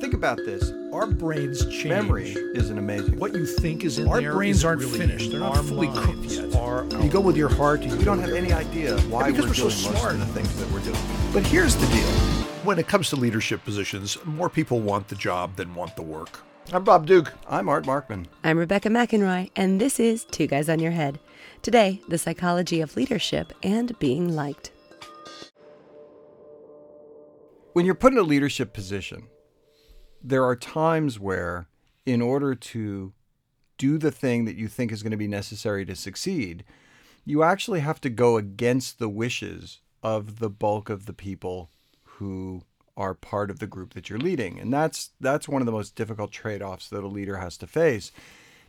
Think about this. Our brains change. Memory is an amazing. What you think is in Our there brains is aren't really finished. They're not fully cooked yet. Are, you go with your heart. You we don't have any idea why because we're, we're so most smart. of the things that we're doing. But here's the deal. When it comes to leadership positions, more people want the job than want the work. I'm Bob Duke. I'm Art Markman. I'm Rebecca McInroy, and this is Two Guys on Your Head. Today, the psychology of leadership and being liked. When you're put in a leadership position, there are times where, in order to do the thing that you think is going to be necessary to succeed, you actually have to go against the wishes of the bulk of the people who are part of the group that you're leading. And that's that's one of the most difficult trade-offs that a leader has to face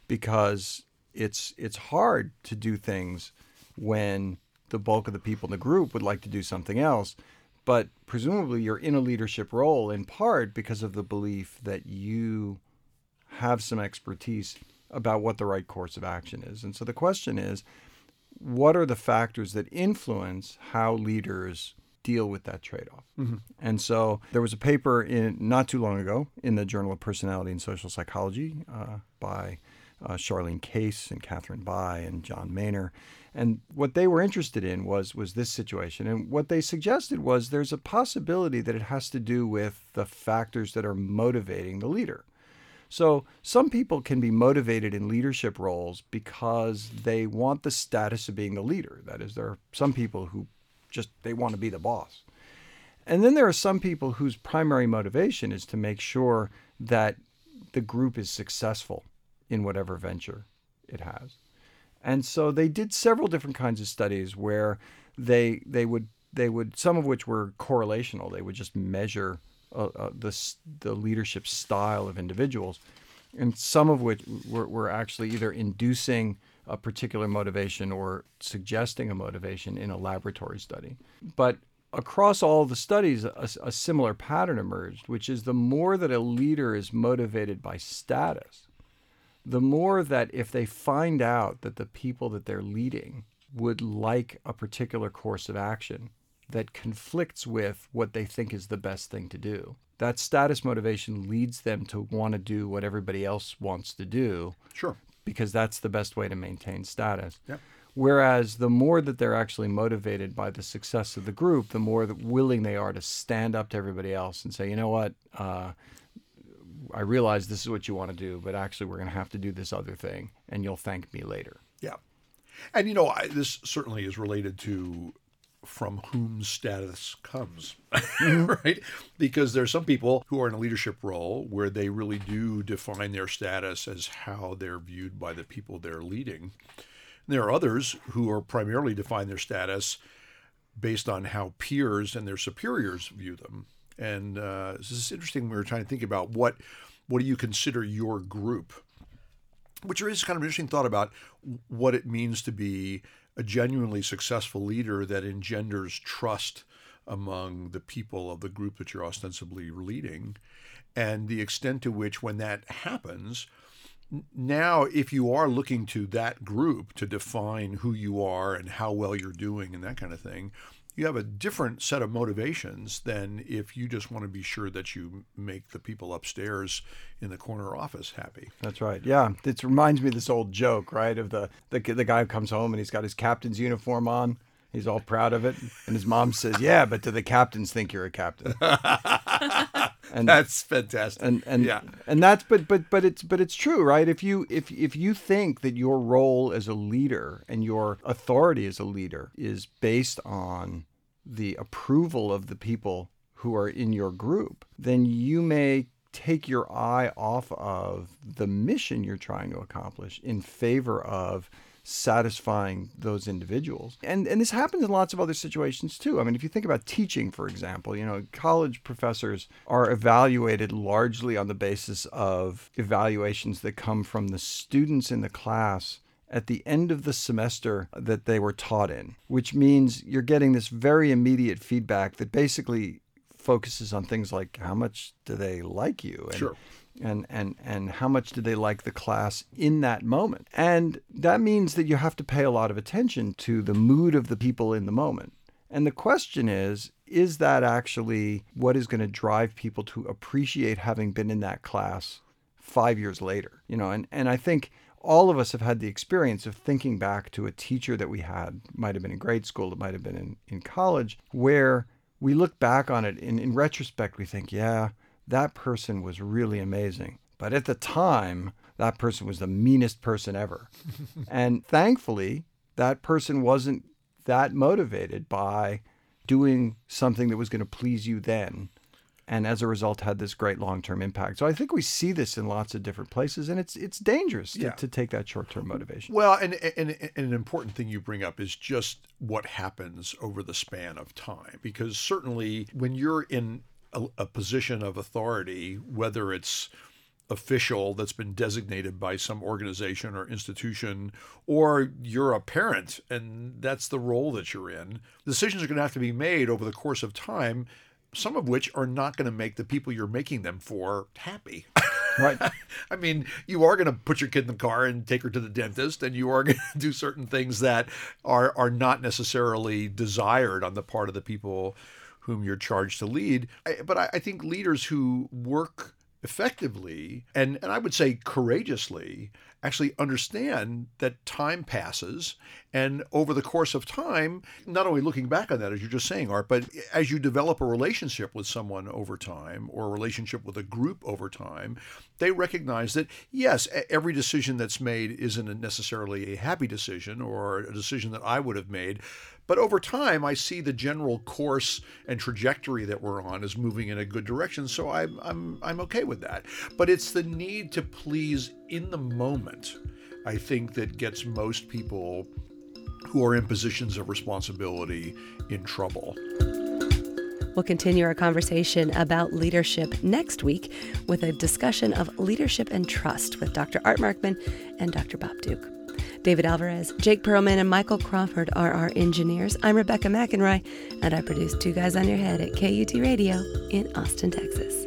because it's it's hard to do things when the bulk of the people in the group would like to do something else. But presumably you're in a leadership role in part because of the belief that you have some expertise about what the right course of action is. And so the question is, what are the factors that influence how leaders deal with that trade-off? And so there was a paper in not too long ago in the Journal of Personality and Social Psychology uh, by uh, Charleen Case and Katharine Bae and Jon Maner. And what they were interested in was was this situation. And what they suggested was there's a possibility that it has to do with the factors that are motivating the leader. So some people can be motivated in leadership roles because they want the status of being the leader. That is, there are some people who just they want to be the boss. And then there are some people whose primary motivation is to make sure that the group is successful in whatever venture it has. And so they did several different kinds of studies where they they would they would some of which were correlational. They would just measure uh, uh, the the leadership style of individuals, and some of which were, were actually either inducing a particular motivation or suggesting a motivation in a laboratory study. But across all the studies, a, a similar pattern emerged, which is the more that a leader is motivated by status, the more that if they find out that the people that they're leading would like a particular course of action that conflicts with what they think is the best thing to do, that status motivation leads them to want to do what everybody else wants to do Sure. because that's the best way to maintain status. Yeah. Whereas the more that they're actually motivated by the success of the group, the more willing they are to stand up to everybody else and say, you know what, uh, I realize this is what you want to do, but actually we're going to have to do this other thing, and you'll thank me later. Yeah. And you know, I, this certainly is related to from whom status comes, mm-hmm. right? Because there are some people who are in a leadership role where they really do define their status as how they're viewed by the people they're leading. And There are others who are primarily define their status based on how peers and their superiors view them. And uh, this is interesting. We were trying to think about what what do you consider your group, which is kind of an interesting thought about what it means to be a genuinely successful leader that engenders trust among the people of the group that you're ostensibly leading, and the extent to which, when that happens, now if you are looking to that group to define who you are and how well you're doing and that kind of thing you have a different set of motivations than if you just want to be sure that you make the people upstairs in the corner office happy That's right. Yeah, it reminds me of this old joke, right? Of the, the the guy who comes home and he's got his captain's uniform on. He's all proud of it, and his mom says, "Yeah, but do the captains think you're a captain?" and that's fantastic. and and yeah. and that's but but but it's but it's true right? If you if if you think that your role as a leader and your authority as a leader is based on the approval of the people who are in your group then you may take your eye off of the mission you're trying to accomplish in favor of satisfying those individuals. And and this happens in lots of other situations too. I mean, if you think about teaching, for example, you know, college professors are evaluated largely on the basis of evaluations that come from the students in the class at the end of the semester that they were taught in, which means you're getting this very immediate feedback that basically focuses on things like how much do they like you and Sure. And and and how much do they like the class in that moment and that means that you have to pay a lot of attention to the mood of the people in the moment And the question is is that actually what is going to drive people to appreciate having been in that class five years later? You know, and, and I think all of us have had the experience of thinking back to a teacher that we had, might have been in grade school, it might have been in, in college, where we look back on it and in retrospect, we think, yeah, that person was really amazing. But at the time, that person was the meanest person ever. and thankfully, that person wasn't that motivated by doing something that was going to please you then and as a result had this great long-term impact. So I think we see this in lots of different places, and it's it's dangerous to, Yeah. to take that short-term motivation. Well, and, and, and an important thing you bring up is just what happens over the span of time. Because certainly when you're in a, a position of authority, whether it's official that's been designated by some organization or institution, or you're a parent and that's the role that you're in, decisions are going to have to be made over the course of time, some of which are not going to make the people you're making them for happy. Right. I mean, you are going to put your kid in the car and take her to the dentist, and you are going to do certain things that are are not necessarily desired on the part of the people whom you're charged to lead. I, but I, I think leaders who work effectively and, and I would say courageously actually understand that time passes and over the course of time not only looking back on that as you're just saying art but as you develop a relationship with someone over time or a relationship with a group over time they recognize that yes every decision that's made isn't necessarily a happy decision or a decision that I would have made but over time, I see the general course and trajectory that we're on is moving in a good direction. So I'm, I'm, I'm okay with that. But it's the need to please in the moment, I think, that gets most people who are in positions of responsibility in trouble. We'll continue our conversation about leadership next week with a discussion of leadership and trust with Dr. Art Markman and Dr. Bob Duke. David Alvarez, Jake Perlman, and Michael Crawford are our engineers. I'm Rebecca McInroy, and I produce Two Guys on Your Head at KUT Radio in Austin, Texas.